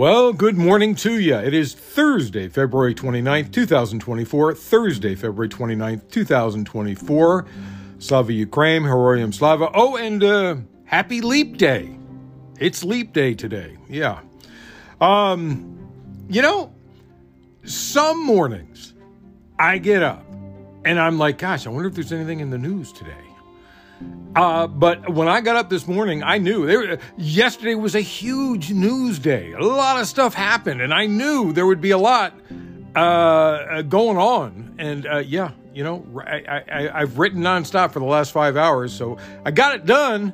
Well, good morning to you. It is Thursday, February 29th, 2024. Thursday, February 29th, 2024. Slava Ukraine, Heroyam Slava. Oh, and uh, happy Leap Day. It's Leap Day today. Yeah. Um, you know, some mornings I get up and I'm like, gosh, I wonder if there's anything in the news today. Uh, but when I got up this morning, I knew yesterday was a huge news day. A lot of stuff happened, and I knew there would be a lot uh, going on. And uh, yeah, you know, I, I've written nonstop for the last five hours, so I got it done.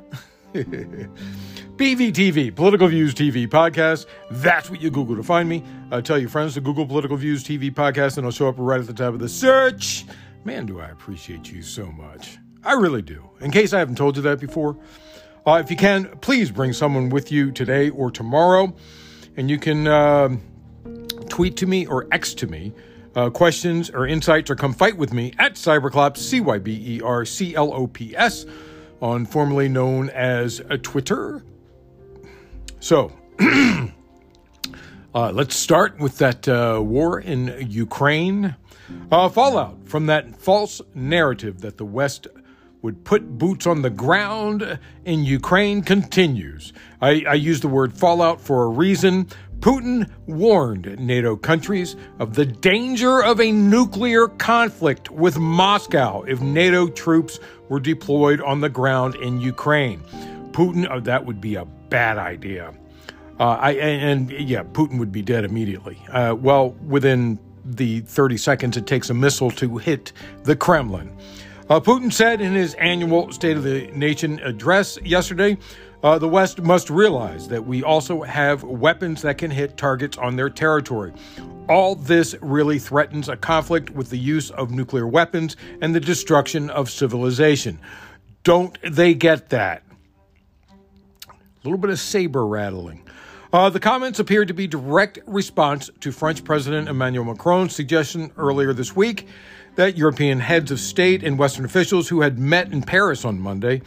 PVTV, Political Views TV podcast. That's what you Google to find me. Uh, tell your friends to Google Political Views TV podcast, and it'll show up right at the top of the search. Man, do I appreciate you so much. I really do. In case I haven't told you that before, uh, if you can, please bring someone with you today or tomorrow, and you can uh, tweet to me or X to me uh, questions or insights, or come fight with me at Cyberclops, C Y B E R C L O P S, on formerly known as a Twitter. So. Uh, let's start with that uh, war in Ukraine. Uh, fallout from that false narrative that the West would put boots on the ground in Ukraine continues. I, I use the word fallout for a reason. Putin warned NATO countries of the danger of a nuclear conflict with Moscow if NATO troops were deployed on the ground in Ukraine. Putin, oh, that would be a bad idea. Uh, I, and, and, yeah, Putin would be dead immediately. Uh, well, within the 30 seconds it takes a missile to hit the Kremlin. Uh, Putin said in his annual State of the Nation address yesterday uh, the West must realize that we also have weapons that can hit targets on their territory. All this really threatens a conflict with the use of nuclear weapons and the destruction of civilization. Don't they get that? A little bit of saber rattling. Uh, the comments appear to be direct response to French President Emmanuel Macron's suggestion earlier this week that European heads of state and Western officials who had met in Paris on Monday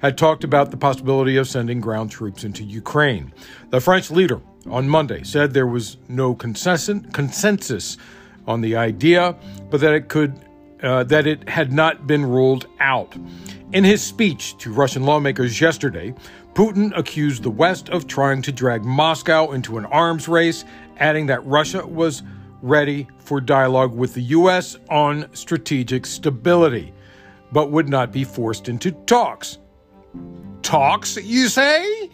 had talked about the possibility of sending ground troops into Ukraine. The French leader on Monday said there was no consensus on the idea, but that it could uh, that it had not been ruled out. In his speech to Russian lawmakers yesterday, Putin accused the West of trying to drag Moscow into an arms race, adding that Russia was ready for dialogue with the U.S. on strategic stability, but would not be forced into talks. Talks, you say?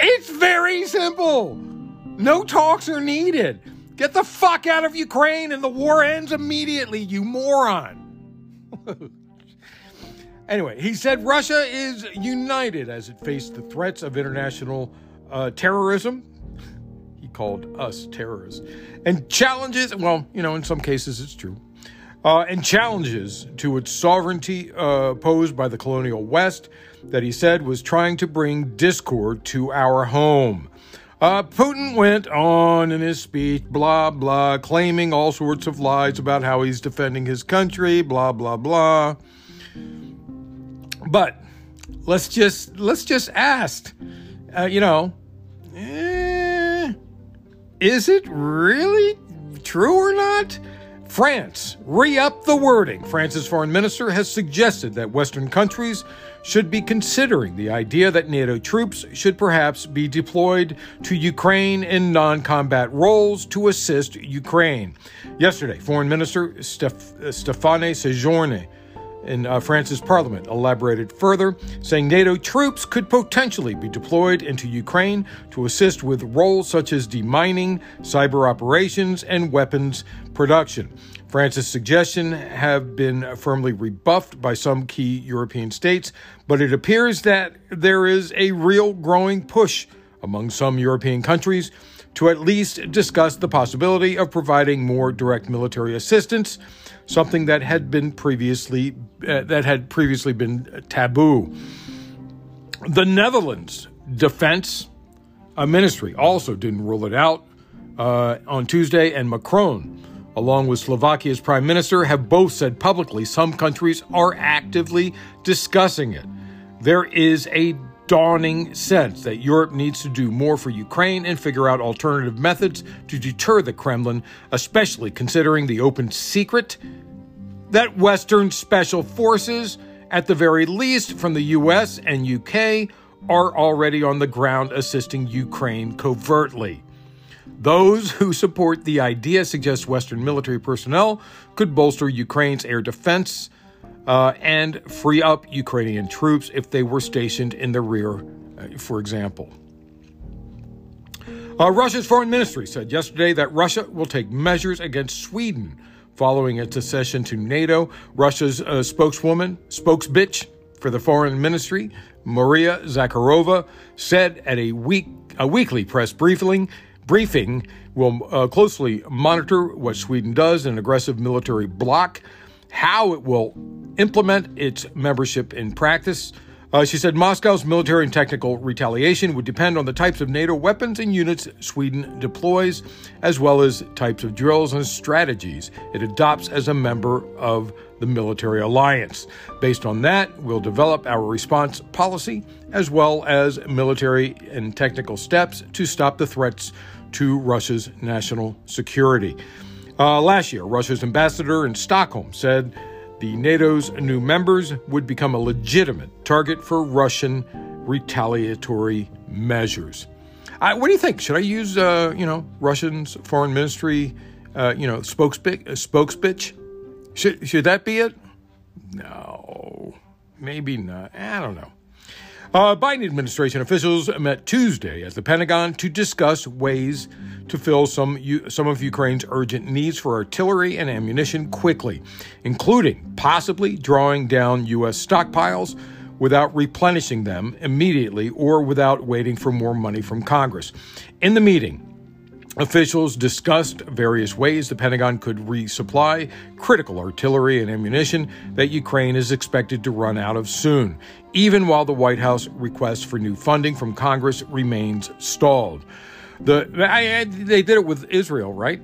It's very simple. No talks are needed. Get the fuck out of Ukraine and the war ends immediately, you moron. anyway, he said Russia is united as it faced the threats of international uh, terrorism, called us terrorists, and challenges, well, you know, in some cases it's true, uh, and challenges to its sovereignty uh, posed by the colonial West that he said was trying to bring discord to our home. Uh, Putin went on in his speech, blah, blah, claiming all sorts of lies about how he's defending his country, blah, blah, blah. But let's just let's just ask, uh, you know, is it really true or not? France, re up the wording. France's foreign minister has suggested that Western countries should be considering the idea that NATO troops should perhaps be deployed to Ukraine in non combat roles to assist Ukraine. Yesterday, Foreign Minister Steph- Stéphane Séjourné in uh, France's parliament elaborated further, saying NATO troops could potentially be deployed into Ukraine to assist with roles such as demining, cyber operations, and weapons production. France's suggestion have been firmly rebuffed by some key European states, but it appears that there is a real growing push among some European countries to at least discuss the possibility of providing more direct military assistance something that had been previously uh, that had previously been taboo. The Netherlands Defense uh, Ministry also didn't rule it out uh, on Tuesday, and Macron, along with Slovakia's prime minister, have both said publicly some countries are actively discussing it. There is a dawning sense that Europe needs to do more for Ukraine and figure out alternative methods to deter the Kremlin, especially considering the open secret that Western special forces, at the very least from the US and UK, are already on the ground assisting Ukraine covertly. Those who support the idea suggest Western military personnel could bolster Ukraine's air defense uh, and free up Ukrainian troops if they were stationed in the rear, uh, for example. Uh, Russia's foreign ministry said yesterday that Russia will take measures against Sweden following its accession to NATO. Russia's uh, spokeswoman, spokesbitch for the foreign ministry, Maria Zakharova, said at a week a weekly press briefing briefing will uh, closely monitor what Sweden does, an aggressive military bloc how it will implement its membership in practice. Uh, she said Moscow's military and technical retaliation would depend on the types of NATO weapons and units Sweden deploys, as well as types of drills and strategies it adopts as a member of the military alliance. Based on that, we'll develop our response policy as well as military and technical steps to stop the threats to Russia's national security. Uh, last year, Russia's ambassador in Stockholm said the NATO's new members would become a legitimate target for Russian retaliatory measures. I, what do you think? Should I use, uh, you know, Russian's foreign ministry, uh, you know, spokesbitch? Spokesbitch? Should should that be it? No, maybe not. I don't know. Uh, Biden administration officials met Tuesday at the Pentagon to discuss ways to fill some, some of Ukraine's urgent needs for artillery and ammunition quickly, including possibly drawing down U.S. stockpiles without replenishing them immediately or without waiting for more money from Congress. In the meeting, Officials discussed various ways the Pentagon could resupply critical artillery and ammunition that Ukraine is expected to run out of soon, even while the White House request for new funding from Congress remains stalled. The I, they did it with Israel, right?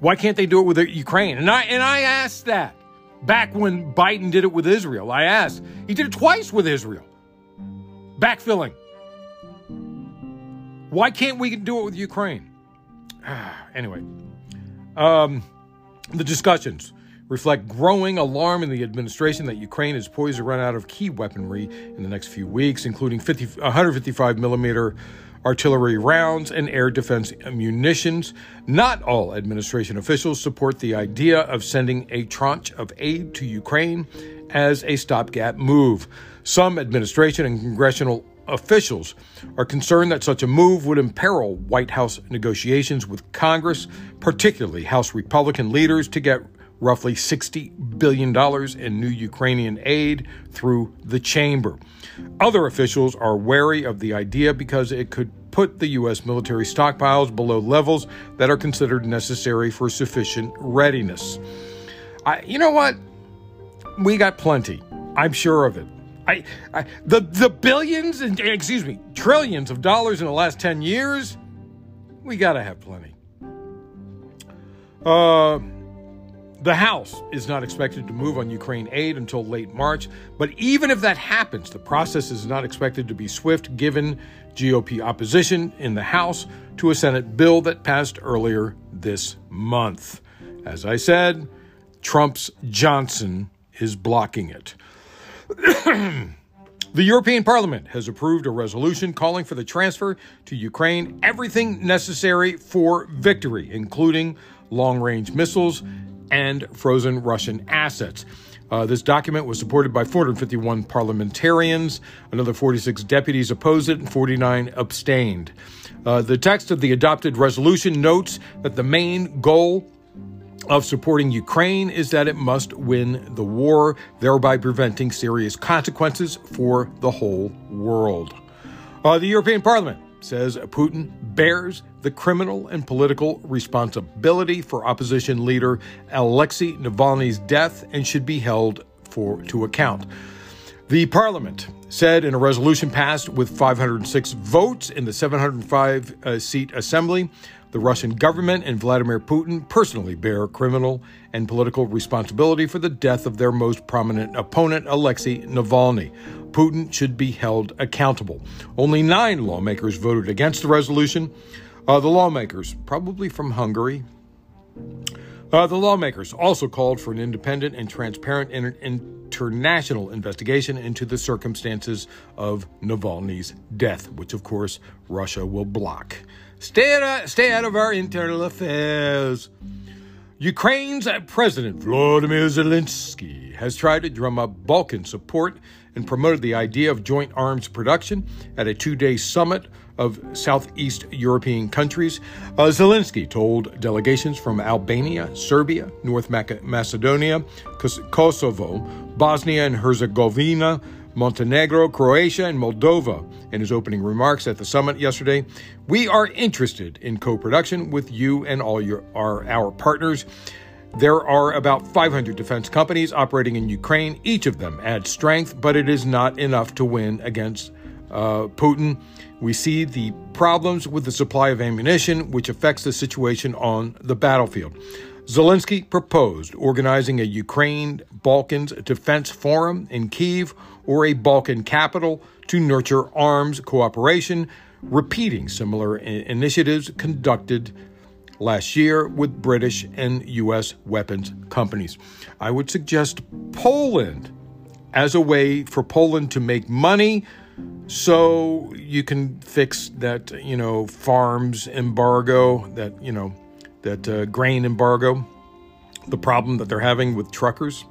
Why can't they do it with Ukraine? And I and I asked that back when Biden did it with Israel. I asked. He did it twice with Israel. Backfilling. Why can't we do it with Ukraine? anyway, um, the discussions reflect growing alarm in the administration that Ukraine is poised to run out of key weaponry in the next few weeks, including 50, 155 millimeter artillery rounds and air defense munitions. Not all administration officials support the idea of sending a tranche of aid to Ukraine as a stopgap move. Some administration and congressional officials are concerned that such a move would imperil White House negotiations with Congress, particularly House Republican leaders, to get roughly $60 billion in new Ukrainian aid through the chamber. Other officials are wary of the idea because it could put the U.S. military stockpiles below levels that are considered necessary for sufficient readiness. I, you know what? We got plenty. I'm sure of it. I, I, the the billions and excuse me trillions of dollars in the last ten years, we gotta have plenty. Uh, the House is not expected to move on Ukraine aid until late March, but even if that happens, the process is not expected to be swift given GOP opposition in the House to a Senate bill that passed earlier this month. As I said, Trump's Johnson is blocking it. The European Parliament has approved a resolution calling for the transfer to Ukraine everything necessary for victory, including long range missiles and frozen Russian assets. Uh, this document was supported by 451 parliamentarians. Another 46 deputies opposed it, and 49 abstained. Uh, the text of the adopted resolution notes that the main goal of supporting Ukraine is that it must win the war, thereby preventing serious consequences for the whole world. Uh, the European Parliament says Putin bears the criminal and political responsibility for opposition leader Alexei Navalny's death and should be held for to account. The parliament said in a resolution passed with 506 votes in the 705 uh, seat assembly the Russian government and Vladimir Putin personally bear criminal and political responsibility for the death of their most prominent opponent, Alexei Navalny. Putin should be held accountable. Only nine lawmakers voted against the resolution. Uh, the lawmakers, probably from Hungary, uh, the lawmakers also called for an independent and transparent inter- international investigation into the circumstances of Navalny's death, which, of course, Russia will block. Stay out, stay out of our internal affairs. Ukraine's President Volodymyr Zelensky has tried to drum up Balkan support and promoted the idea of joint arms production at a two day summit of Southeast European countries. Uh, Zelensky told delegations from Albania, Serbia, North Macedonia, Kosovo, Bosnia and Herzegovina, Montenegro, Croatia, and Moldova in his opening remarks at the summit yesterday. We are interested in co production with you and all your, our, our partners. There are about 500 defense companies operating in Ukraine. Each of them adds strength, but it is not enough to win against uh, Putin. We see the problems with the supply of ammunition, which affects the situation on the battlefield. Zelensky proposed organizing a Ukraine Balkans Defense Forum in Kiev or a Balkan capital to nurture arms cooperation, repeating similar initiatives conducted last year with British and U.S. weapons companies. I would suggest Poland as a way for Poland to make money so you can fix that, you know, farms embargo, that, you know, that uh, grain embargo, the problem that they're having with truckers.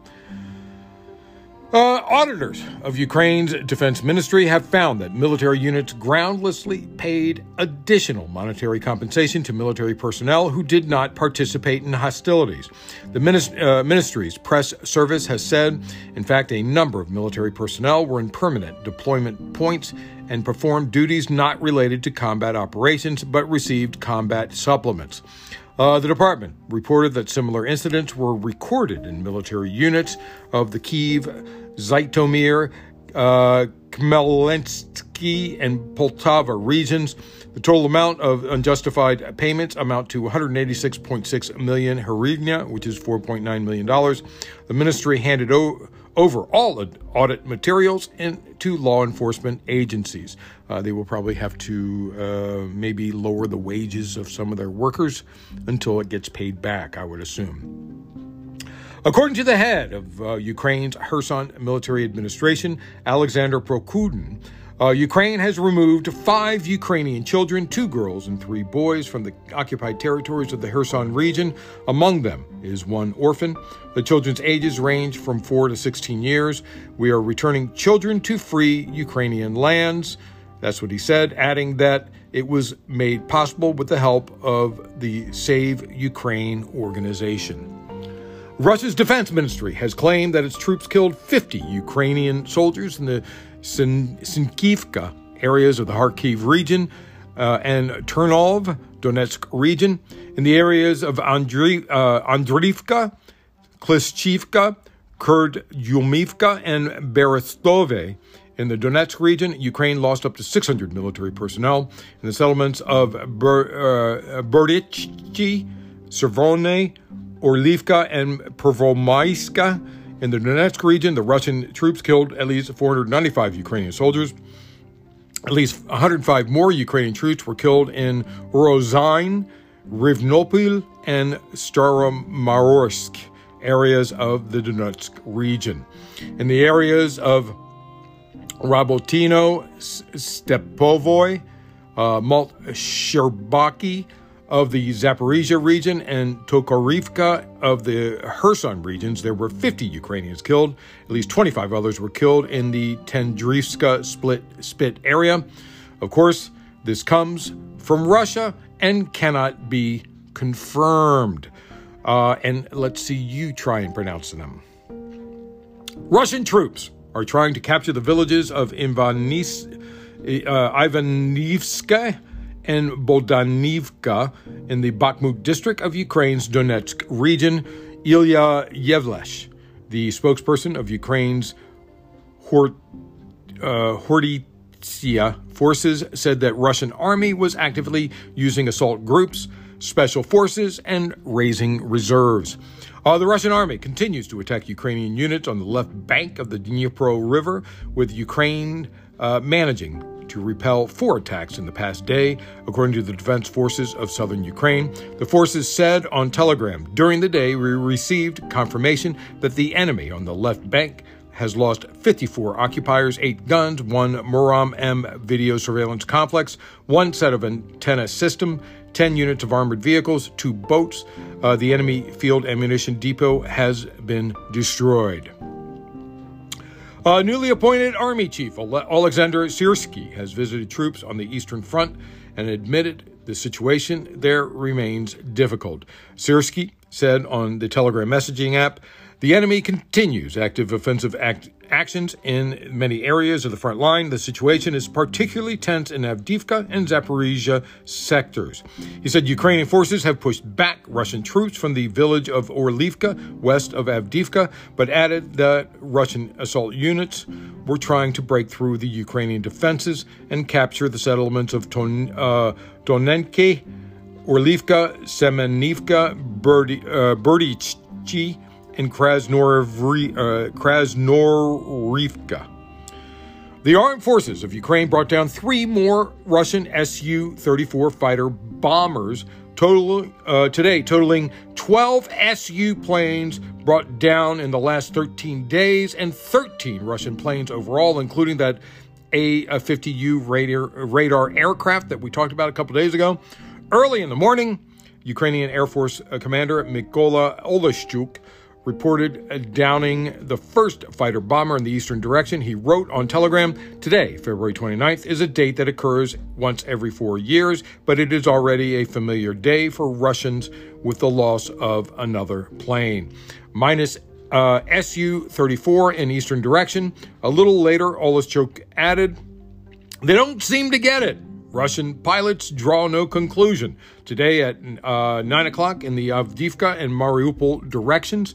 Uh, auditors of Ukraine's defense ministry have found that military units groundlessly paid additional monetary compensation to military personnel who did not participate in hostilities. The minist- uh, ministry's press service has said, in fact, a number of military personnel were in permanent deployment points and performed duties not related to combat operations but received combat supplements. Uh, the department reported that similar incidents were recorded in military units of the Kiev Zhytomyr, uh, and Poltava regions. The total amount of unjustified payments amount to 186.6 million hryvnia, which is 4.9 million dollars. The ministry handed o- over all audit materials to law enforcement agencies. Uh, they will probably have to uh, maybe lower the wages of some of their workers until it gets paid back. I would assume. According to the head of uh, Ukraine's Kherson military administration, Alexander Prokudin, uh, Ukraine has removed five Ukrainian children, two girls and three boys, from the occupied territories of the Kherson region. Among them is one orphan. The children's ages range from 4 to 16 years. We are returning children to free Ukrainian lands. That's what he said, adding that it was made possible with the help of the Save Ukraine organization. Russia's defense ministry has claimed that its troops killed 50 Ukrainian soldiers in the Sinkivka areas of the Kharkiv region uh, and Ternov, Donetsk region. In the areas of Andri, uh, Andriivka, Klishchivka, Kurdyumivka, and Berestove. In the Donetsk region, Ukraine lost up to 600 military personnel. In the settlements of Ber, uh, Servone, Orlivka and Pervomaiska. In the Donetsk region, the Russian troops killed at least 495 Ukrainian soldiers. At least 105 more Ukrainian troops were killed in Rozhine, Rivnopil, and Staromorsk areas of the Donetsk region. In the areas of Rabotino, Stepovoy, uh, Malt Sherbaki, of the Zaporizhia region and Tokarivka of the Kherson regions, there were 50 Ukrainians killed. At least 25 others were killed in the Tendrivska split spit area. Of course, this comes from Russia and cannot be confirmed. Uh, and let's see you try and pronounce them. Russian troops are trying to capture the villages of Ivanis, uh, Ivanivska and Bohdanivka in the Bakhmut district of Ukraine's Donetsk region, Ilya Yevlash, the spokesperson of Ukraine's Hort, uh, forces, said that Russian army was actively using assault groups special forces and raising reserves. Uh, the Russian army continues to attack Ukrainian units on the left bank of the Dnipro River, with Ukraine uh, managing to repel four attacks in the past day, according to the Defense Forces of southern Ukraine. The forces said on Telegram during the day we received confirmation that the enemy on the left bank has lost 54 occupiers, eight guns, one Murom M video surveillance complex, one set of antenna system, 10 units of armored vehicles, two boats. Uh, the enemy field ammunition depot has been destroyed. A newly appointed Army Chief Alexander Syrsky has visited troops on the Eastern Front and admitted the situation there remains difficult. Syrsky said on the Telegram messaging app the enemy continues active offensive act- actions in many areas of the front line. The situation is particularly tense in Avdiivka and Zaporizhia sectors. He said Ukrainian forces have pushed back Russian troops from the village of Orlivka, west of Avdiivka, but added that Russian assault units were trying to break through the Ukrainian defenses and capture the settlements of Ton, uh, Donenke, Orlivka, Semenivka, Berdichi, in Krasnoyarivka. Uh, the armed forces of Ukraine brought down three more Russian Su 34 fighter bombers total, uh, today, totaling 12 Su planes brought down in the last 13 days and 13 Russian planes overall, including that A 50U radar, radar aircraft that we talked about a couple days ago. Early in the morning, Ukrainian Air Force uh, Commander Mykola Oleshchuk reported downing the first fighter bomber in the eastern direction. He wrote on Telegram, Today, February 29th, is a date that occurs once every four years, but it is already a familiar day for Russians with the loss of another plane. Minus uh, Su 34 in eastern direction. A little later, Oleshchuk added, They don't seem to get it. Russian pilots draw no conclusion. Today at uh, 9 o'clock in the Avdiivka and Mariupol directions,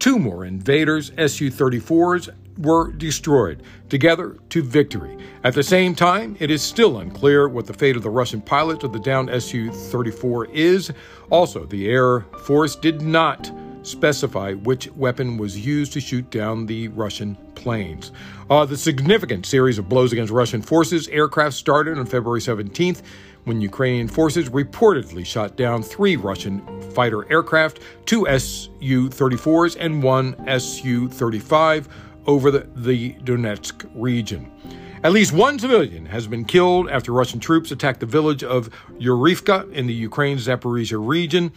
Two more invaders, Su 34s, were destroyed, together to victory. At the same time, it is still unclear what the fate of the Russian pilot of the downed Su 34 is. Also, the Air Force did not specify which weapon was used to shoot down the Russian planes. Uh, the significant series of blows against Russian forces aircraft started on February 17th when Ukrainian forces reportedly shot down three Russian fighter aircraft, two Su 34s, and one Su 35 over the, the Donetsk region. At least one civilian has been killed after Russian troops attacked the village of Yurivka in the Ukraine's Zaporizhia region.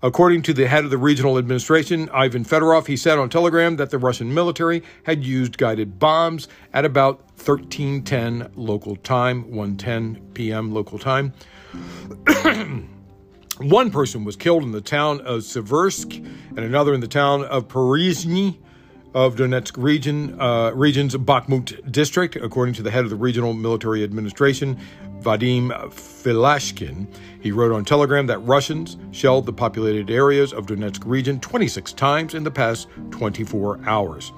According to the head of the regional administration, Ivan Fedorov, he said on Telegram that the Russian military had used guided bombs at about 1310 local time, 1:10 p.m. local time. One person was killed in the town of Seversk and another in the town of Perizhny of Donetsk region, uh, region's Bakhmut district, according to the head of the regional military administration, Vadim Filashkin. He wrote on Telegram that Russians shelled the populated areas of Donetsk region 26 times in the past 24 hours.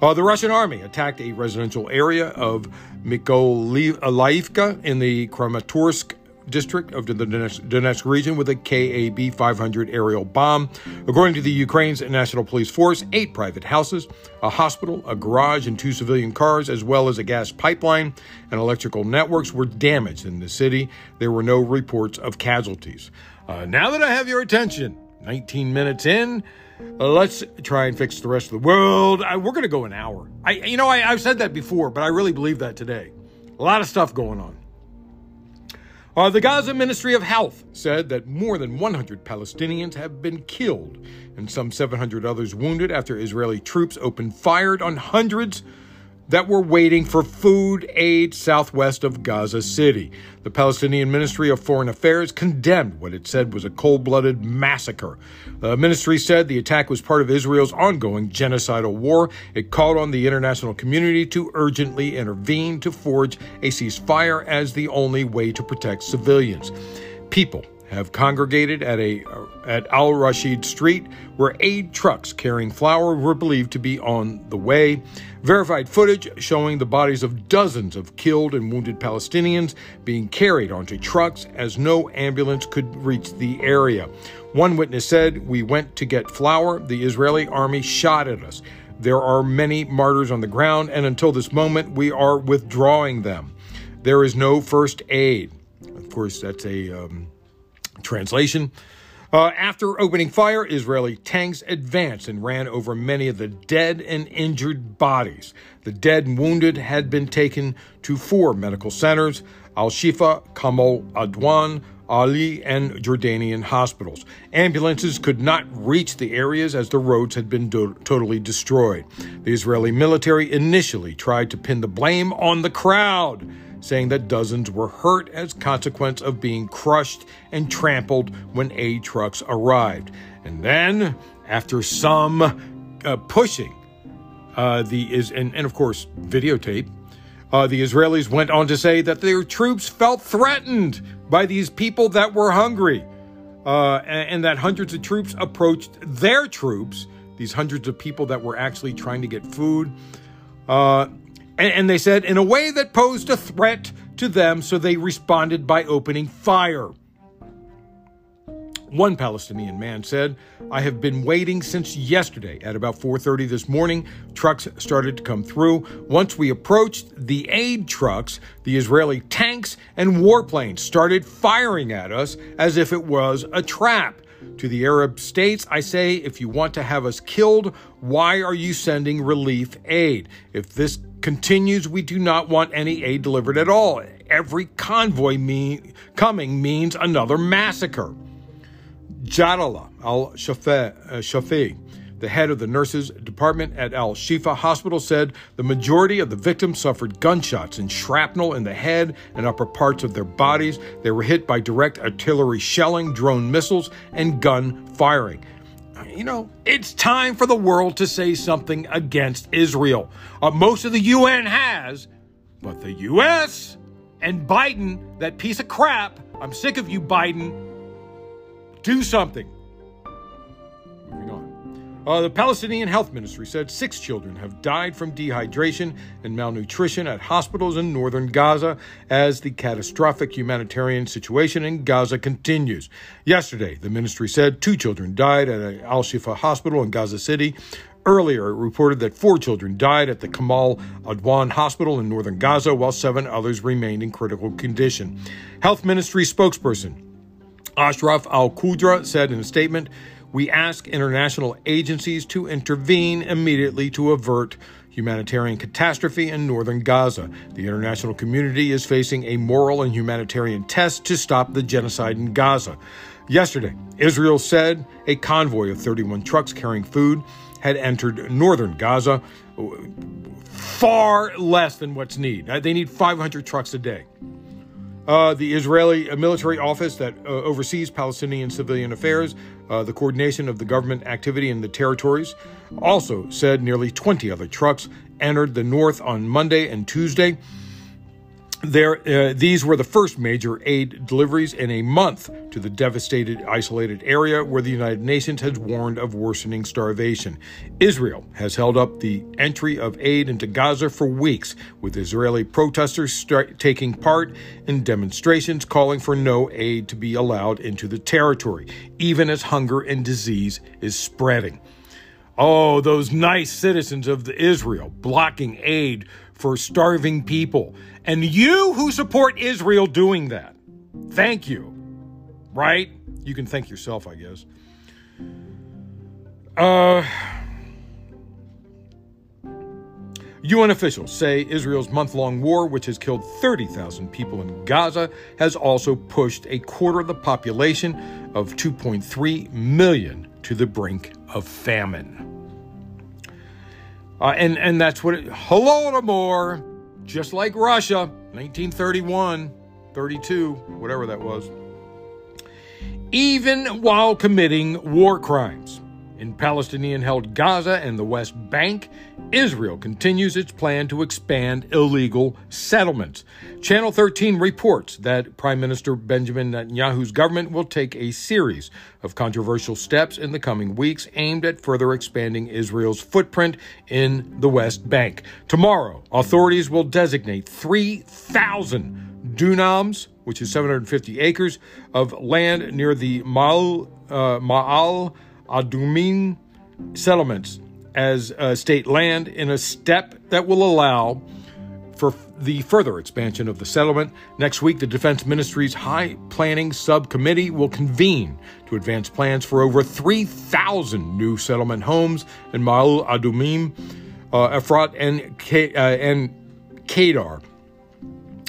Uh, the Russian army attacked a residential area of Mykolaiivka in the Kramatorsk district of the Donetsk region with a KAB 500 aerial bomb. According to the Ukraine's National Police Force, eight private houses, a hospital, a garage, and two civilian cars, as well as a gas pipeline and electrical networks, were damaged in the city. There were no reports of casualties. Uh, now that I have your attention, 19 minutes in, let's try and fix the rest of the world. I, we're going to go an hour. I, you know, I, I've said that before, but I really believe that today. A lot of stuff going on. Uh, the Gaza Ministry of Health said that more than 100 Palestinians have been killed and some 700 others wounded after Israeli troops opened fire on hundreds that were waiting for food aid southwest of Gaza City. The Palestinian Ministry of Foreign Affairs condemned what it said was a cold blooded massacre. The ministry said the attack was part of Israel's ongoing genocidal war. It called on the international community to urgently intervene to forge a ceasefire as the only way to protect civilians. People have congregated at a at Al Rashid Street, where aid trucks carrying flour were believed to be on the way. Verified footage showing the bodies of dozens of killed and wounded Palestinians being carried onto trucks as no ambulance could reach the area. One witness said, "We went to get flour. The Israeli army shot at us." There are many martyrs on the ground, and until this moment, we are withdrawing them. There is no first aid. Of course, that's a um, translation. Uh, after opening fire, Israeli tanks advanced and ran over many of the dead and injured bodies. The dead and wounded had been taken to four medical centers Al Shifa, Kamal Adwan, Ali, and Jordanian hospitals. Ambulances could not reach the areas as the roads had been do- totally destroyed. The Israeli military initially tried to pin the blame on the crowd, saying that dozens were hurt as consequence of being crushed and trampled when aid trucks arrived. And then, after some uh, pushing, uh, the is and, and of course videotape uh, the Israelis went on to say that their troops felt threatened by these people that were hungry, uh, and, and, that hundreds of troops approached their troops, these hundreds of people that were actually trying to get food. Uh, and, and they said, in a way that posed a threat to them, so they responded by opening fire. One Palestinian man said, "I have been waiting since yesterday. At about 4:30 this morning, trucks started to come through. Once we approached the aid trucks, the Israeli tanks and warplanes started firing at us as if it was a trap." To the Arab states, I say, if you want to have us killed, why are you sending relief aid? If this continues, we do not want any aid delivered at all. Every convoy mean, coming means another massacre. Jalala al uh, Shafi, the head of the nurses department at Al Shifa Hospital, said the majority of the victims suffered gunshots and shrapnel in the head and upper parts of their bodies. They were hit by direct artillery shelling, drone missiles, and gun firing. You know, it's time for the world to say something against Israel. Uh, most of the UN has, but the US and Biden, that piece of crap, I'm sick of you, Biden do something. Uh, the Palestinian Health Ministry said six children have died from dehydration and malnutrition at hospitals in northern Gaza as the catastrophic humanitarian situation in Gaza continues. Yesterday, the ministry said two children died at Al Shifa hospital in Gaza City. Earlier, it reported that four children died at the Kamal Adwan Hospital in northern Gaza, while seven others remained in critical condition. Health Ministry spokesperson Ashraf Al Qudra said in a statement, We ask international agencies to intervene immediately to avert humanitarian catastrophe in northern Gaza. The international community is facing a moral and humanitarian test to stop the genocide in Gaza. Yesterday, Israel said a convoy of 31 trucks carrying food had entered northern Gaza, far less than what's needed. They need 500 trucks a day. Uh, the Israeli military office that uh, oversees Palestinian civilian affairs, uh, the coordination of the government activity in the territories, also said nearly 20 other trucks entered the north on Monday and Tuesday. There, uh, these were the first major aid deliveries in a month to the devastated, isolated area where the United Nations has warned of worsening starvation. Israel has held up the entry of aid into Gaza for weeks, with Israeli protesters taking part in demonstrations calling for no aid to be allowed into the territory, even as hunger and disease is spreading. Oh, those nice citizens of Israel blocking aid for starving people. And you who support Israel doing that, thank you. Right? You can thank yourself, I guess. Uh, UN officials say Israel's month long war, which has killed 30,000 people in Gaza, has also pushed a quarter of the population of 2.3 million to the brink of famine. Uh, and, and that's what it, Holodomor, just like Russia, 1931, 32, whatever that was. Even while committing war crimes. In Palestinian held Gaza and the West Bank, Israel continues its plan to expand illegal settlements. Channel 13 reports that Prime Minister Benjamin Netanyahu's government will take a series of controversial steps in the coming weeks aimed at further expanding Israel's footprint in the West Bank. Tomorrow, authorities will designate 3,000 dunams, which is 750 acres, of land near the Ma'al, uh, Ma'al Adumim settlements as uh, state land in a step that will allow for the further expansion of the settlement. Next week, the Defense Ministry's High Planning Subcommittee will convene to advance plans for over 3,000 new settlement homes in Ma'al Adumim, uh, Efrat, and, K- uh, and Kedar,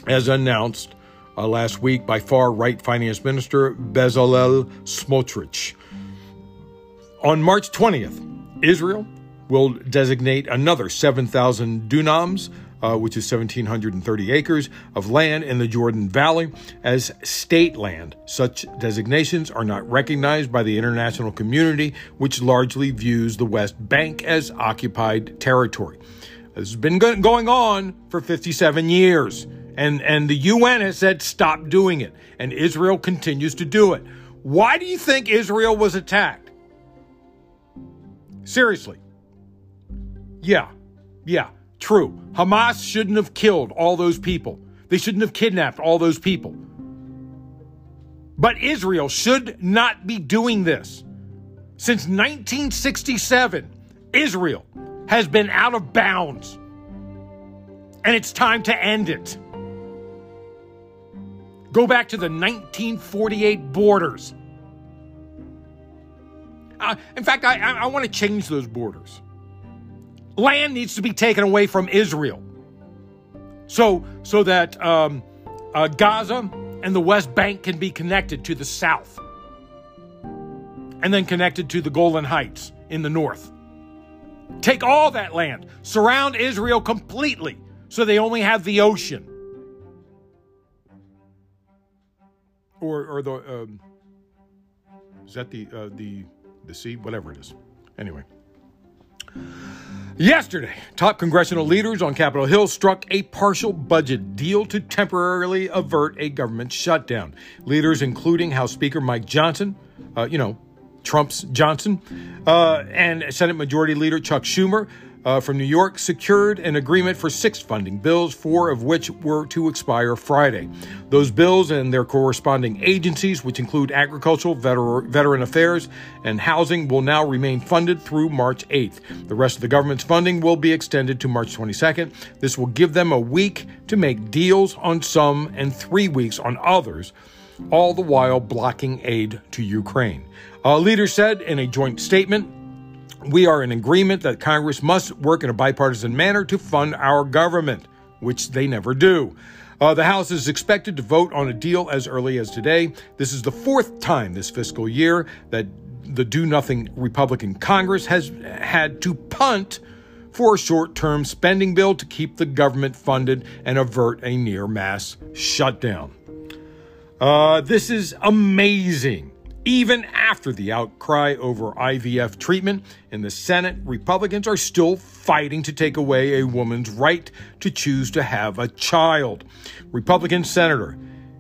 as announced uh, last week by far right Finance Minister Bezalel Smotrich. On March 20th, Israel will designate another 7,000 dunams, uh, which is 1,730 acres, of land in the Jordan Valley as state land. Such designations are not recognized by the international community, which largely views the West Bank as occupied territory. This has been going on for 57 years, and, and the UN has said stop doing it, and Israel continues to do it. Why do you think Israel was attacked? Seriously. Yeah, yeah, true. Hamas shouldn't have killed all those people. They shouldn't have kidnapped all those people. But Israel should not be doing this. Since 1967, Israel has been out of bounds. And it's time to end it. Go back to the 1948 borders. Uh, in fact, I, I, I want to change those borders. Land needs to be taken away from Israel, so so that um, uh, Gaza and the West Bank can be connected to the south, and then connected to the Golan Heights in the north. Take all that land, surround Israel completely, so they only have the ocean. Or, or the um, is that the uh, the the sea, whatever it is. Anyway. Yesterday, top congressional leaders on Capitol Hill struck a partial budget deal to temporarily avert a government shutdown. Leaders, including House Speaker Mike Johnson, uh, you know, Trump's Johnson, uh, and Senate Majority Leader Chuck Schumer, uh, from New York secured an agreement for six funding bills, four of which were to expire Friday. Those bills and their corresponding agencies, which include agricultural, veter- veteran affairs, and housing, will now remain funded through March 8th. The rest of the government's funding will be extended to March 22nd. This will give them a week to make deals on some and three weeks on others all the while blocking aid to Ukraine. A leader said in a joint statement we are in agreement that Congress must work in a bipartisan manner to fund our government, which they never do. Uh, the House is expected to vote on a deal as early as today. This is the fourth time this fiscal year that the do nothing Republican Congress has had to punt for a short term spending bill to keep the government funded and avert a near mass shutdown. Uh, this is amazing. Even after the outcry over IVF treatment in the Senate, Republicans are still fighting to take away a woman's right to choose to have a child. Republican Senator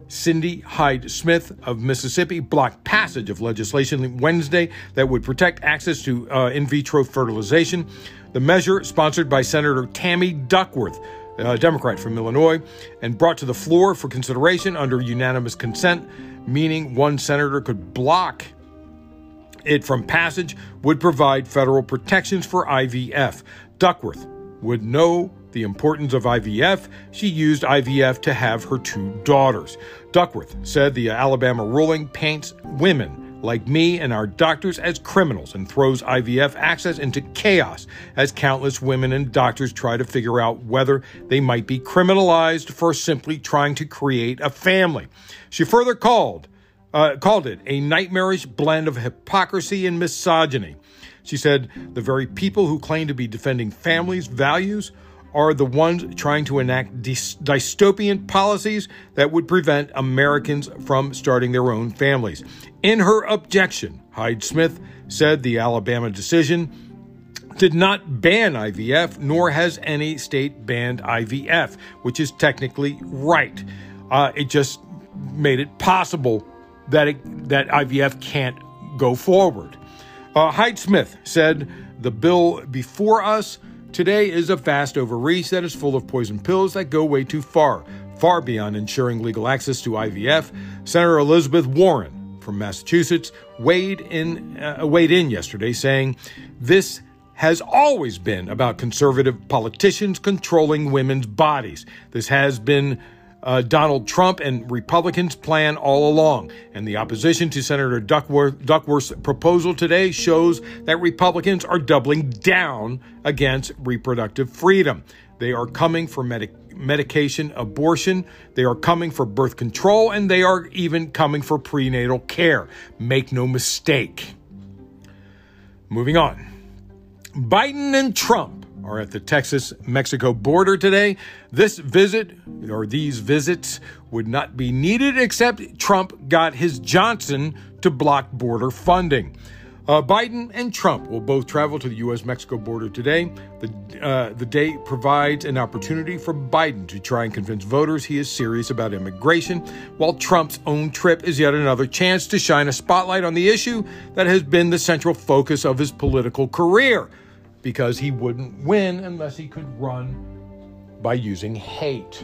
Cindy Hyde Smith of Mississippi blocked passage of legislation Wednesday that would protect access to uh, in vitro fertilization. The measure, sponsored by Senator Tammy Duckworth, a Democrat from Illinois, and brought to the floor for consideration under unanimous consent, meaning one senator could block it from passage, would provide federal protections for IVF. Duckworth would know the importance of IVF. She used IVF to have her two daughters. Duckworth said the Alabama ruling paints women like me and our doctors as criminals and throws IVF access into chaos as countless women and doctors try to figure out whether they might be criminalized for simply trying to create a family. She further called uh, called it a nightmarish blend of hypocrisy and misogyny. She said the very people who claim to be defending families' values are the ones trying to enact dystopian policies that would prevent Americans from starting their own families. In her objection, Hyde Smith said the Alabama decision did not ban IVF, nor has any state banned IVF, which is technically right. Uh, it just made it possible that it, that IVF can't go forward. Uh, Hyde Smith said the bill before us today is a vast overreach that is full of poison pills that go way too far, far beyond ensuring legal access to IVF. Senator Elizabeth Warren from Massachusetts weighed in uh, weighed in yesterday, saying this has always been about conservative politicians controlling women's bodies. This has been uh, Donald Trump and Republicans' plan all along. And the opposition to Senator Duckworth, Duckworth's proposal today shows that Republicans are doubling down against reproductive freedom. They are coming for medic- medication abortion, they are coming for birth control, and they are even coming for prenatal care. Make no mistake. Moving on. Biden and Trump are at the Texas Mexico border today. This visit, or these visits, would not be needed except Trump got his Johnson to block border funding. Uh, Biden and Trump will both travel to the U.S. Mexico border today. The, uh, the day provides an opportunity for Biden to try and convince voters he is serious about immigration, while Trump's own trip is yet another chance to shine a spotlight on the issue that has been the central focus of his political career because he wouldn't win unless he could run by using hate.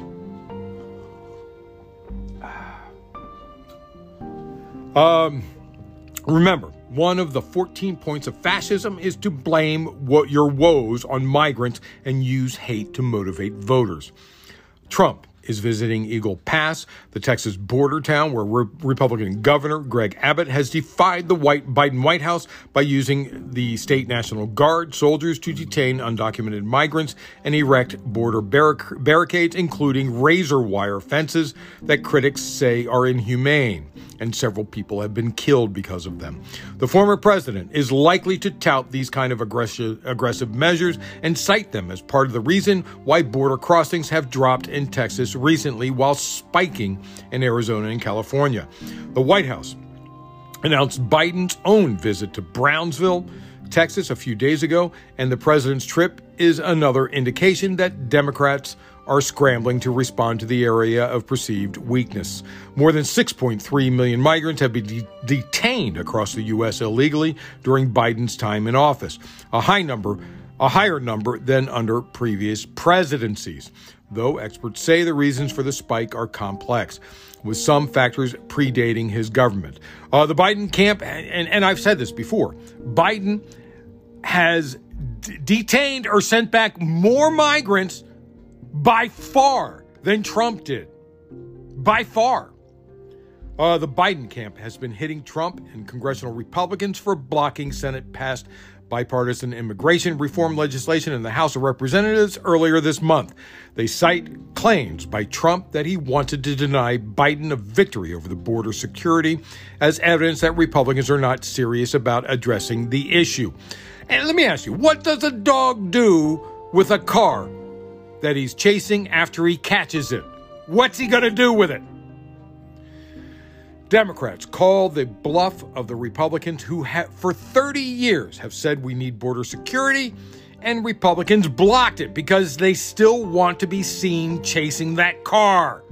Um, remember, one of the 14 points of fascism is to blame what your woes on migrants and use hate to motivate voters. Trump is visiting Eagle Pass, the Texas border town where Re- Republican Governor Greg Abbott has defied the white Biden White House by using the state National Guard soldiers to detain undocumented migrants and erect border barric- barricades, including razor wire fences that critics say are inhumane and several people have been killed because of them. The former president is likely to tout these kind of aggressive, aggressive measures and cite them as part of the reason why border crossings have dropped in Texas recently while spiking in Arizona and California. The White House announced Biden's own visit to Brownsville, Texas, a few days ago, and the president's trip is another indication that Democrats are scrambling to respond to the area of perceived weakness. More than 6.3 million migrants have been de- detained across the U.S. illegally during Biden's time in office, a high number, a higher number than under previous presidencies. Though experts say the reasons for the spike are complex, with some factors predating his government. Uh, the Biden camp, and, and I've said this before, Biden has d- detained or sent back more migrants by far than Trump did. By far. Uh, the Biden camp has been hitting Trump and congressional Republicans for blocking Senate passed bipartisan immigration reform legislation in the House of Representatives earlier this month. They cite claims by Trump that he wanted to deny Biden a victory over the border security as evidence that Republicans are not serious about addressing the issue. And let me ask you, what does a dog do with a car that he's chasing after he catches it. What's he going to do with it? Democrats call the bluff of the Republicans who have, for 30 years have said we need border security, and Republicans blocked it because they still want to be seen chasing that car.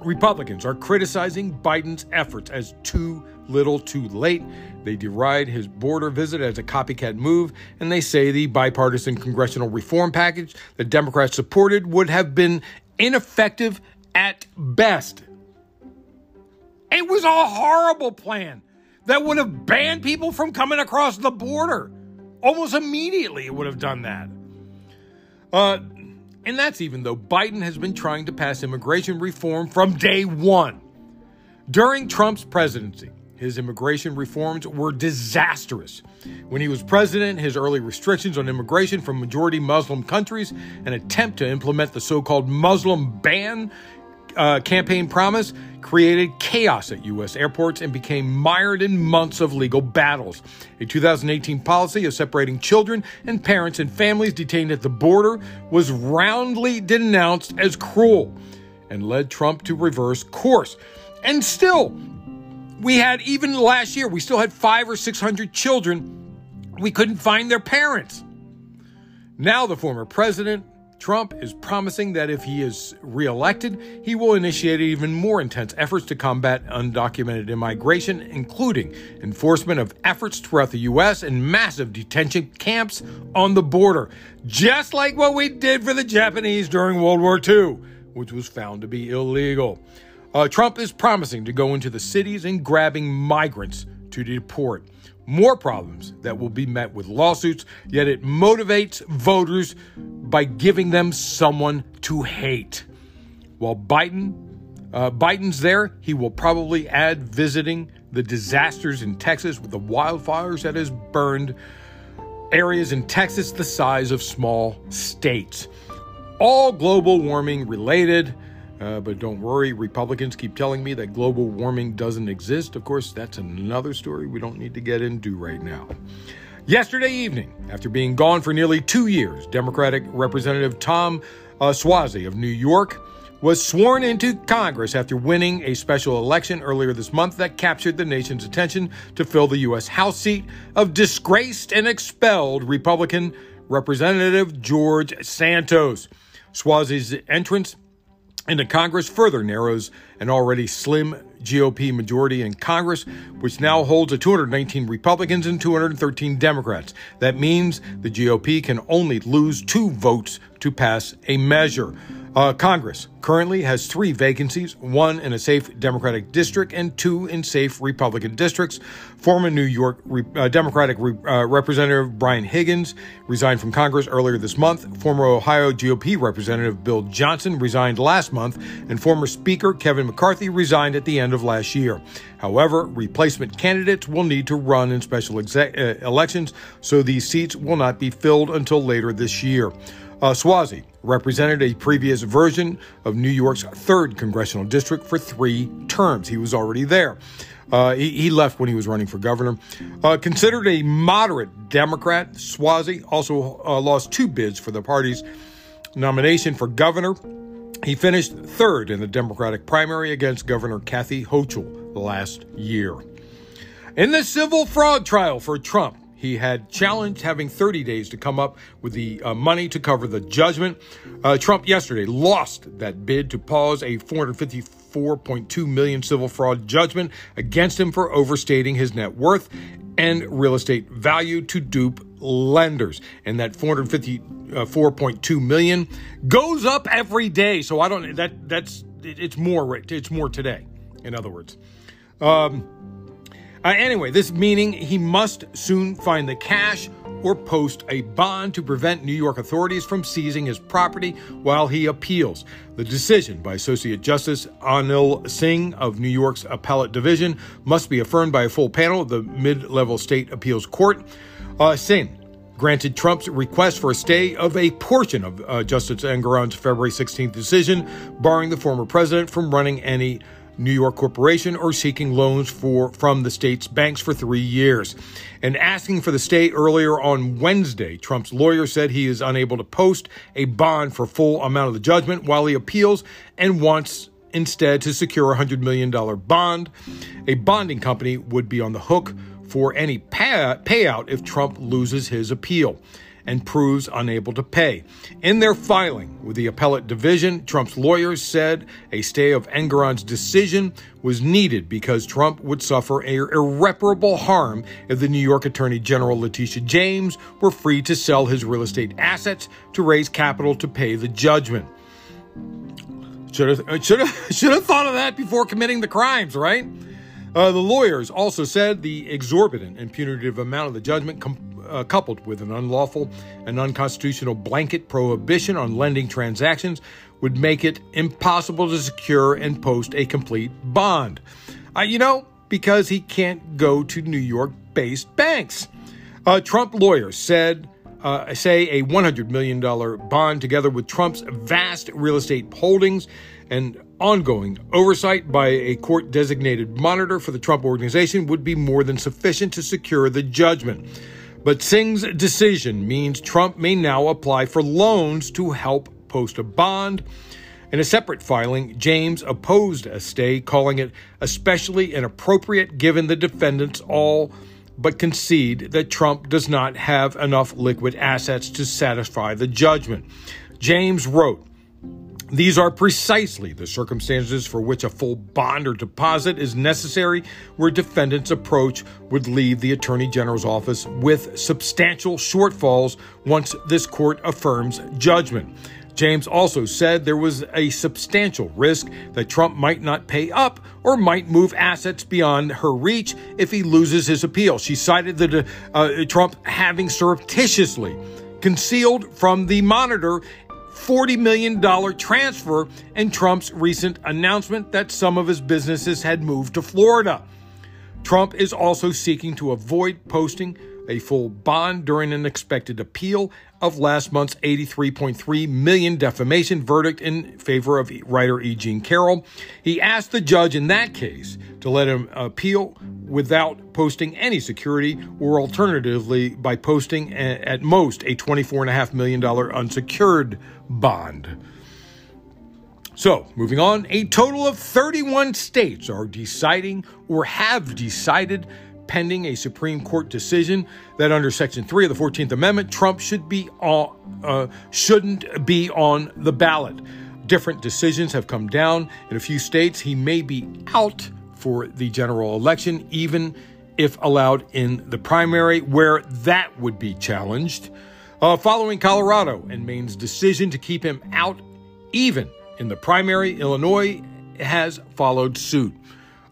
Republicans are criticizing Biden's efforts as too little too late. They deride his border visit as a copycat move, and they say the bipartisan congressional reform package that Democrats supported would have been ineffective at best. It was a horrible plan that would have banned people from coming across the border. Almost immediately, it would have done that. Uh, and that's even though Biden has been trying to pass immigration reform from day one. During Trump's presidency, his immigration reforms were disastrous. When he was president, his early restrictions on immigration from majority Muslim countries, an attempt to implement the so called Muslim ban uh, campaign promise, created chaos at U.S. airports and became mired in months of legal battles. A 2018 policy of separating children and parents and families detained at the border was roundly denounced as cruel and led Trump to reverse course. And still, we had even last year, we still had five or 600 children. We couldn't find their parents. Now, the former president, Trump, is promising that if he is reelected, he will initiate even more intense efforts to combat undocumented immigration, including enforcement of efforts throughout the U.S. and massive detention camps on the border, just like what we did for the Japanese during World War II, which was found to be illegal. Uh, Trump is promising to go into the cities and grabbing migrants to deport. More problems that will be met with lawsuits, yet it motivates voters by giving them someone to hate. While Biden, uh, Biden's there, he will probably add visiting the disasters in Texas with the wildfires that has burned areas in Texas the size of small states. All global warming related. Uh, but don't worry, Republicans keep telling me that global warming doesn't exist. Of course, that's another story we don't need to get into right now. Yesterday evening, after being gone for nearly two years, Democratic Representative Tom uh, Suozzi of New York was sworn into Congress after winning a special election earlier this month that captured the nation's attention to fill the U.S. House seat of disgraced and expelled Republican Representative George Santos. Suozzi's entrance into Congress further narrows an already slim GOP majority in Congress, which now holds a 219 Republicans and 213 Democrats. That means the GOP can only lose two votes to pass a measure. Uh, Congress currently has three vacancies one in a safe Democratic district and two in safe Republican districts. Former New York Re- uh, Democratic Re- uh, Representative Brian Higgins resigned from Congress earlier this month. Former Ohio GOP Representative Bill Johnson resigned last month, and former Speaker Kevin McCarthy resigned at the end of last year. However, replacement candidates will need to run in special exe- uh, elections, so these seats will not be filled until later this year. Uh, Suozzi represented a previous version of New York's third congressional district for three terms. He was already there. Uh, he, he, left when he was running for governor. Uh, considered a moderate Democrat, Suozzi also uh, lost two bids for the party's nomination for governor. He finished third in the Democratic primary against Governor Kathy Hochul last year. In the civil fraud trial for Trump, he had challenged having 30 days to come up with the uh, money to cover the judgment. Uh, Trump yesterday lost that bid to pause a 454.2 million civil fraud judgment against him for overstating his net worth and real estate value to dupe lenders. And that 454.2 million goes up every day. So I don't that that's it's more it's more today. In other words. Um, uh, anyway, this meaning he must soon find the cash or post a bond to prevent New York authorities from seizing his property while he appeals. The decision by Associate Justice Anil Singh of New York's Appellate Division must be affirmed by a full panel of the mid level state appeals court. Uh, Singh granted Trump's request for a stay of a portion of uh, Justice Engoron's February 16th decision, barring the former president from running any New York Corporation or seeking loans for from the state's banks for three years. And asking for the stay earlier on Wednesday, Trump's lawyer said he is unable to post a bond for full amount of the judgment while he appeals and wants instead to secure a $100 million bond. A bonding company would be on the hook for any pay- payout if Trump loses his appeal and proves unable to pay. In their filing with the appellate division, Trump's lawyers said a stay of Engoron's decision was needed because Trump would suffer irreparable harm if the New York Attorney General Letitia James were free to sell his real estate assets to raise capital to pay the judgment. Should have, uh, should have, should have thought of that before committing the crimes, right? Uh, the lawyers also said the exorbitant and punitive amount of the judgment com- uh, coupled with an unlawful and unconstitutional blanket prohibition on lending transactions, would make it impossible to secure and post a complete bond. Uh, you know, because he can't go to New York based banks. Trump lawyers said, uh, say, a $100 million bond together with Trump's vast real estate holdings and ongoing oversight by a court designated monitor for the Trump organization would be more than sufficient to secure the judgment. But Singh's decision means Trump may now apply for loans to help post a bond. In a separate filing, James opposed a stay, calling it especially inappropriate given the defendants all but concede that Trump does not have enough liquid assets to satisfy the judgment. James wrote, these are precisely the circumstances for which a full bond or deposit is necessary, where defendants' approach would leave the Attorney General's office with substantial shortfalls once this court affirms judgment. James also said there was a substantial risk that Trump might not pay up or might move assets beyond her reach if he loses his appeal. She cited that uh, Trump having surreptitiously concealed from the monitor $40 million transfer and Trump's recent announcement that some of his businesses had moved to Florida. Trump is also seeking to avoid posting a full bond during an expected appeal of last month's 83.3 million defamation verdict in favor of writer E. Jean Carroll. He asked the judge in that case to let him appeal without posting any security or alternatively by posting at most a $24.5 million unsecured bond. So, moving on, a total of 31 states are deciding or have decided pending a Supreme Court decision that under Section 3 of the 14th Amendment, Trump should be on, uh, shouldn't be on the ballot. Different decisions have come down. In a few states, he may be out for the general election, even if allowed in the primary, where that would be challenged. Uh, following Colorado and Maine's decision to keep him out even in the primary, Illinois has followed suit.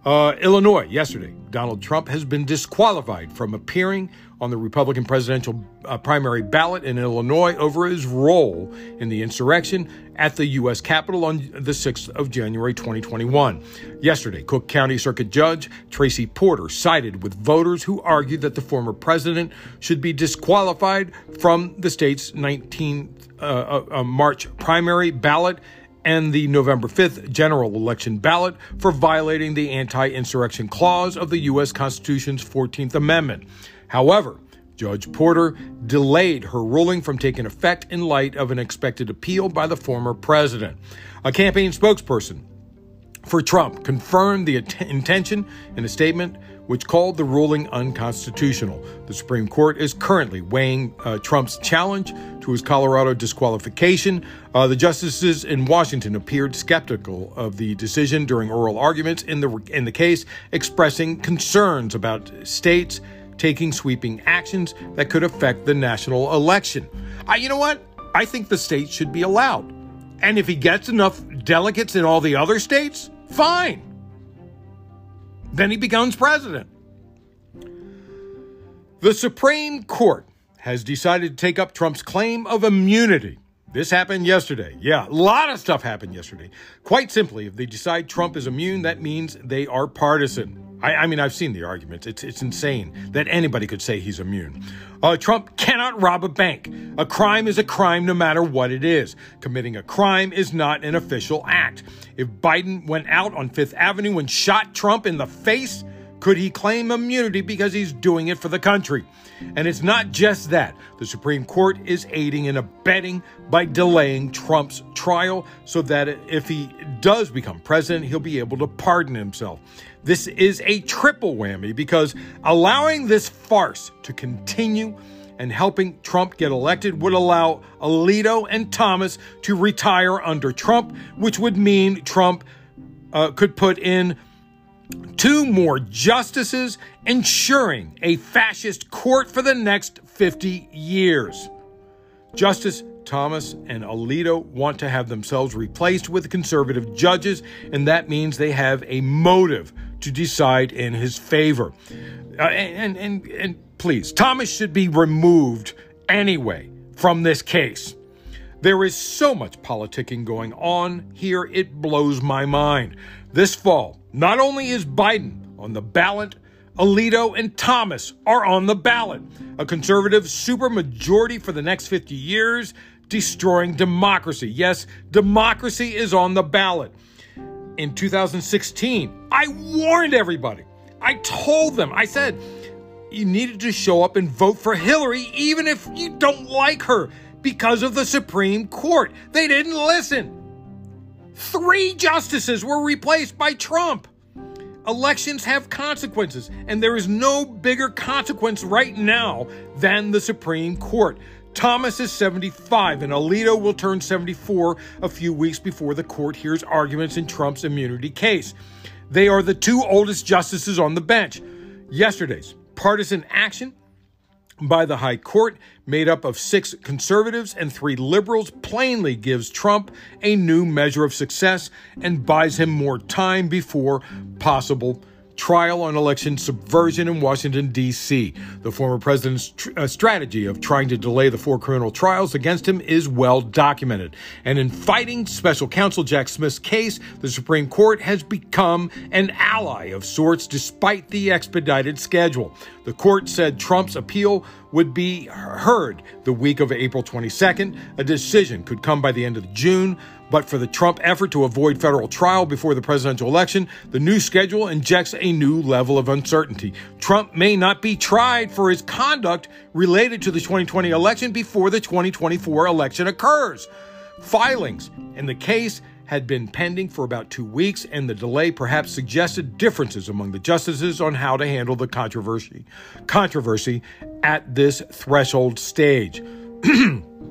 Uh, Illinois, yesterday, Donald Trump has been disqualified from appearing on the Republican presidential uh, primary ballot in Illinois over his role in the insurrection at the U.S. Capitol on the 6th of January 2021. Yesterday, Cook County Circuit Judge Tracy Porter sided with voters who argued that the former president should be disqualified from the state's 19th uh, uh, uh, March primary ballot and the November 5th general election ballot for violating the anti insurrection clause of the U.S. Constitution's 14th Amendment. However, Judge Porter delayed her ruling from taking effect in light of an expected appeal by the former president. A campaign spokesperson for Trump confirmed the intention in a statement which called the ruling unconstitutional. The Supreme Court is currently weighing uh, Trump's challenge to his Colorado disqualification. Uh, the justices in Washington appeared skeptical of the decision during oral arguments in the in the case, expressing concerns about states taking sweeping actions that could affect the national election. Uh, you know what? I think the states should be allowed. And if he gets enough delegates in all the other states, fine. Then he becomes president. The Supreme Court has decided to take up Trump's claim of immunity this happened yesterday. Yeah, a lot of stuff happened yesterday. Quite simply, if they decide Trump is immune, that means they are partisan. I, I mean, I've seen the arguments. It's, it's insane that anybody could say he's immune. Uh, Trump cannot rob a bank. A crime is a crime no matter what it is. Committing a crime is not an official act. If Biden went out on Fifth Avenue and shot Trump in the face, could he claim immunity because he's doing it for the country? And it's not just that. The Supreme Court is aiding and abetting by delaying Trump's trial so that if he does become president, he'll be able to pardon himself. This is a triple whammy because allowing this farce to continue and helping Trump get elected would allow Alito and Thomas to retire under Trump, which would mean Trump uh, could put in two more justices, ensuring a fascist court for the next 50 years. Justice Thomas and Alito want to have themselves replaced with conservative judges, and that means they have a motive to decide in his favor. Uh, and, and, and please, Thomas should be removed anyway from this case. There is so much politicking going on here, it blows my mind. This fall, not only is Biden on the ballot, Alito and Thomas are on the ballot. A conservative supermajority for the next 50 years, destroying democracy. Yes, democracy is on the ballot. In 2016, I warned everybody. I told them, I said, you needed to show up and vote for Hillary even if you don't like her because of the Supreme Court. They didn't listen. Three justices were replaced by Trump. Elections have consequences, and there is no bigger consequence right now than the Supreme Court. Thomas is 75, and Alito will turn 74 a few weeks before the court hears arguments in Trump's immunity case. They are the two oldest justices on the bench. Yesterday's partisan action by the High Court, made up of six conservatives and three liberals, plainly gives Trump a new measure of success and buys him more time before possible trial on election subversion in Washington, D.C. The former president's tr- uh, strategy of trying to delay the four criminal trials against him is well documented. And in fighting special counsel Jack Smith's case, the Supreme Court has become an ally of sorts despite the expedited schedule. The court said Trump's appeal would be heard the week of April 22nd. A decision could come by the end of June. But for the Trump effort to avoid federal trial before the presidential election, the new schedule injects a new level of uncertainty. Trump may not be tried for his conduct related to the 2020 election before the 2024 election occurs. Filings in the case had been pending for about two weeks, and the delay perhaps suggested differences among the justices on how to handle the controversy. Controversy at this threshold stage.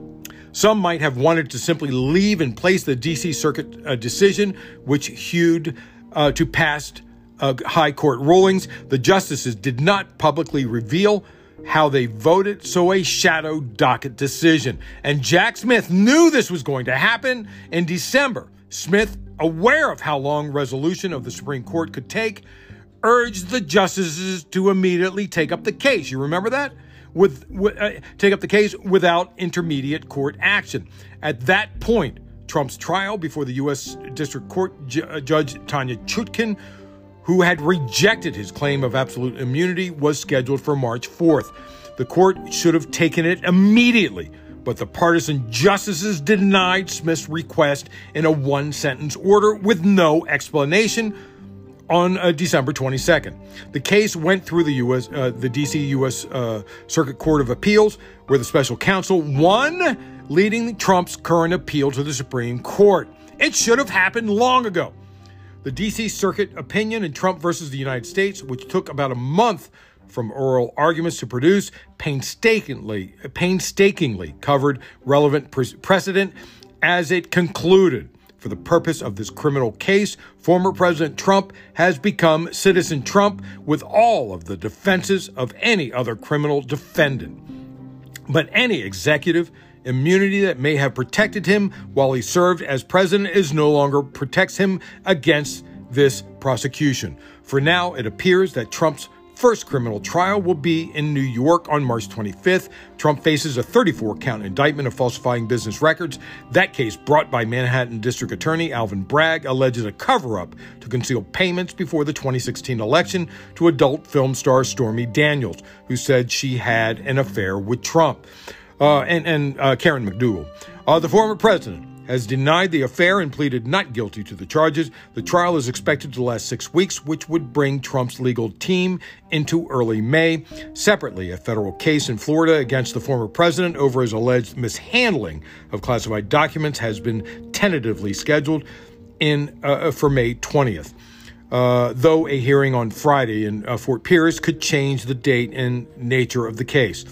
Some might have wanted to simply leave in place the D.C. Circuit uh, decision, which hewed uh, to past uh, high court rulings. The justices did not publicly reveal how they voted, so a shadow docket decision. And Jack Smith knew this was going to happen in December. Smith, aware of how long resolution of the Supreme Court could take, urged the justices to immediately take up the case. You remember that? With, uh, take up the case without intermediate court action. At that point, Trump's trial before the U.S. District Court J- uh, Judge Tanya Chutkin, who had rejected his claim of absolute immunity, was scheduled for March 4th. The court should have taken it immediately, but the partisan justices denied Smith's request in a one sentence order with no explanation on uh, December 22nd. The case went through the U.S. Uh, the D.C. U.S. Uh, Circuit Court of Appeals, where the special counsel won, leading Trump's current appeal to the Supreme Court. It should have happened long ago. The D.C. Circuit opinion in Trump versus the United States, which took about a month from oral arguments to produce, painstakingly, painstakingly covered relevant pre- precedent as it concluded. For the purpose of this criminal case, former President Trump has become Citizen Trump with all of the defenses of any other criminal defendant. But any executive immunity that may have protected him while he served as president is no longer protects him against this prosecution. For now, it appears that Trump's first criminal trial will be in New York on March 25th. Trump faces a 34 count indictment of falsifying business records. That case, brought by Manhattan District Attorney Alvin Bragg, alleges a cover up to conceal payments before the 2016 election to adult film star Stormy Daniels, who said she had an affair with Trump. Uh, and, and uh, Karen McDougal. Uh, the former president has denied the affair and pleaded not guilty to the charges. The trial is expected to last six weeks, which would bring Trump's legal team into early May. Separately, a federal case in Florida against the former president over his alleged mishandling of classified documents has been tentatively scheduled in uh, for May 20th. Uh, though a hearing on Friday in uh, Fort Pierce could change the date and nature of the case.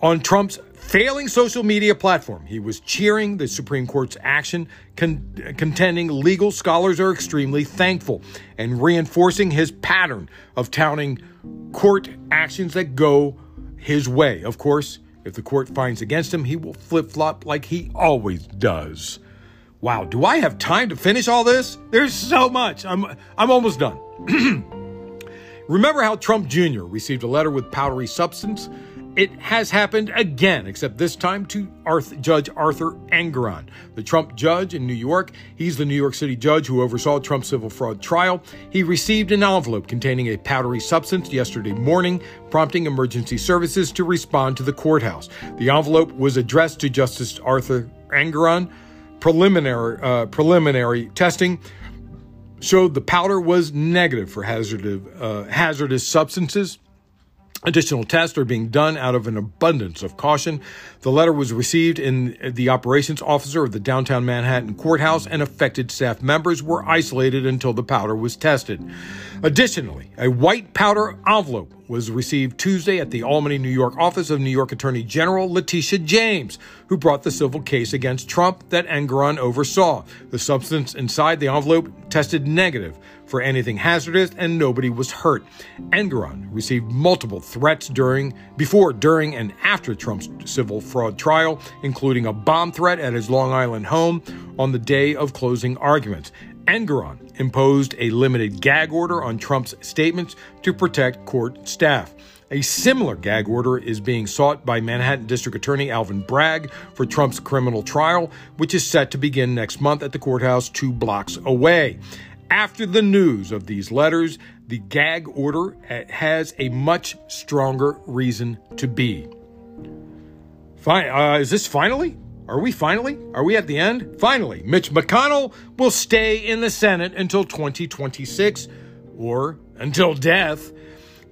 On Trump's failing social media platform. He was cheering the Supreme Court's action, con- contending legal scholars are extremely thankful, and reinforcing his pattern of touting court actions that go his way. Of course, if the court finds against him, he will flip flop like he always does. Wow, do I have time to finish all this? There's so much. I'm I'm almost done. Remember how Trump Jr. received a letter with powdery substance it has happened again, except this time to Arthur, Judge Arthur Engoron, the Trump judge in New York. He's the New York City judge who oversaw Trump's civil fraud trial. He received an envelope containing a powdery substance yesterday morning, prompting emergency services to respond to the courthouse. The envelope was addressed to Justice Arthur Engoron. Preliminary, uh, preliminary testing showed the powder was negative for hazardous, uh, hazardous substances. Additional tests are being done out of an abundance of caution. The letter was received in the operations officer of the downtown Manhattan courthouse, and affected staff members were isolated until the powder was tested. Additionally, a white powder envelope was received Tuesday at the Albany, New York office of New York Attorney General Letitia James, who brought the civil case against Trump that Engoron oversaw. The substance inside the envelope tested negative for anything hazardous and nobody was hurt. Engoron received multiple threats during, before, during, and after Trump's civil fraud trial, including a bomb threat at his Long Island home on the day of closing arguments. Engoron imposed a limited gag order on Trump's statements to protect court staff. A similar gag order is being sought by Manhattan District Attorney Alvin Bragg for Trump's criminal trial, which is set to begin next month at the courthouse two blocks away. After the news of these letters, the gag order has a much stronger reason to be. Uh, is this finally? Are we finally? Are we at the end? Finally, Mitch McConnell will stay in the Senate until 2026 or until death.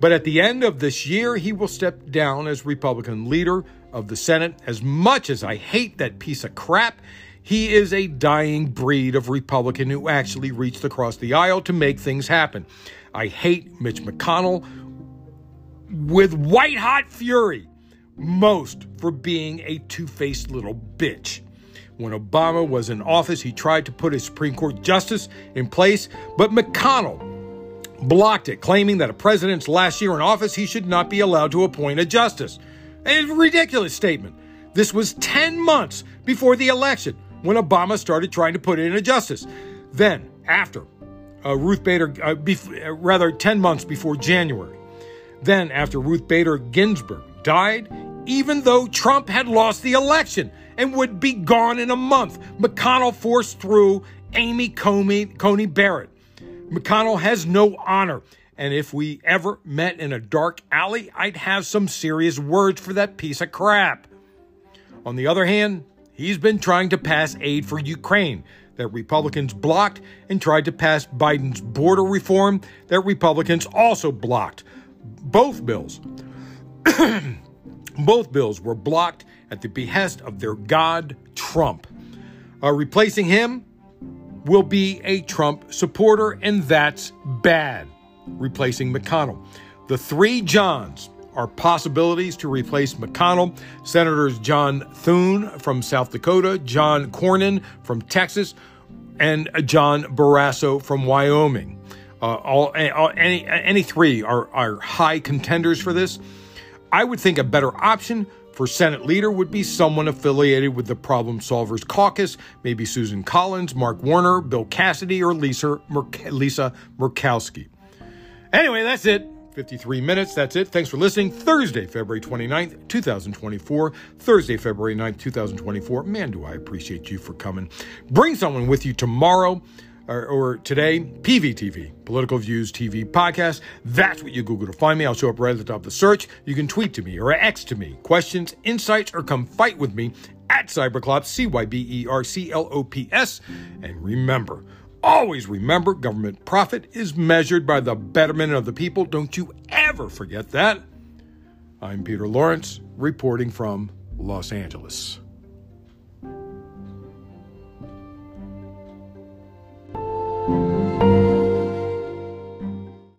But at the end of this year, he will step down as Republican leader of the Senate. As much as I hate that piece of crap, he is a dying breed of Republican who actually reached across the aisle to make things happen. I hate Mitch McConnell with white hot fury most for being a two faced little bitch. When Obama was in office, he tried to put a Supreme Court justice in place, but McConnell blocked it, claiming that a president's last year in office, he should not be allowed to appoint a justice. A ridiculous statement. This was 10 months before the election when Obama started trying to put in a justice. Then, after uh, Ruth Bader, uh, bef- uh, rather 10 months before January, then after Ruth Bader Ginsburg died, even though Trump had lost the election and would be gone in a month. McConnell forced through Amy Coney, Coney Barrett. McConnell has no honor. And if we ever met in a dark alley, I'd have some serious words for that piece of crap. On the other hand, he's been trying to pass aid for Ukraine that Republicans blocked and tried to pass Biden's border reform that Republicans also blocked. Both bills Both bills were blocked at the behest of their god, Trump. Uh, replacing him will be a Trump supporter, and that's bad. Replacing McConnell. The three Johns are possibilities to replace McConnell. Senators John Thune from South Dakota, John Cornyn from Texas, and John Barrasso from Wyoming. Uh, all, all, any, any three are, are high contenders for this. I would think a better option for Senate leader would be someone affiliated with the Problem Solvers Caucus, maybe Susan Collins, Mark Warner, Bill Cassidy, or Lisa, Lisa Murkowski. Anyway, that's it. 53 minutes. That's it. Thanks for listening. Thursday, February 29th, 2024. Thursday, February 9th, 2024. Man, do I appreciate you for coming. Bring someone with you tomorrow or, or, today, PVTV, Political Views TV Podcast. That's what you Google to find me. I'll show up right at the top of the search. You can tweet to me or X to me, questions, insights, or come fight with me at Cyberclops, C Y B E R C L O P S. And remember, always remember, government profit is measured by the betterment of the people. Don't you ever forget that. I'm Peter Lawrence, reporting from Los Angeles.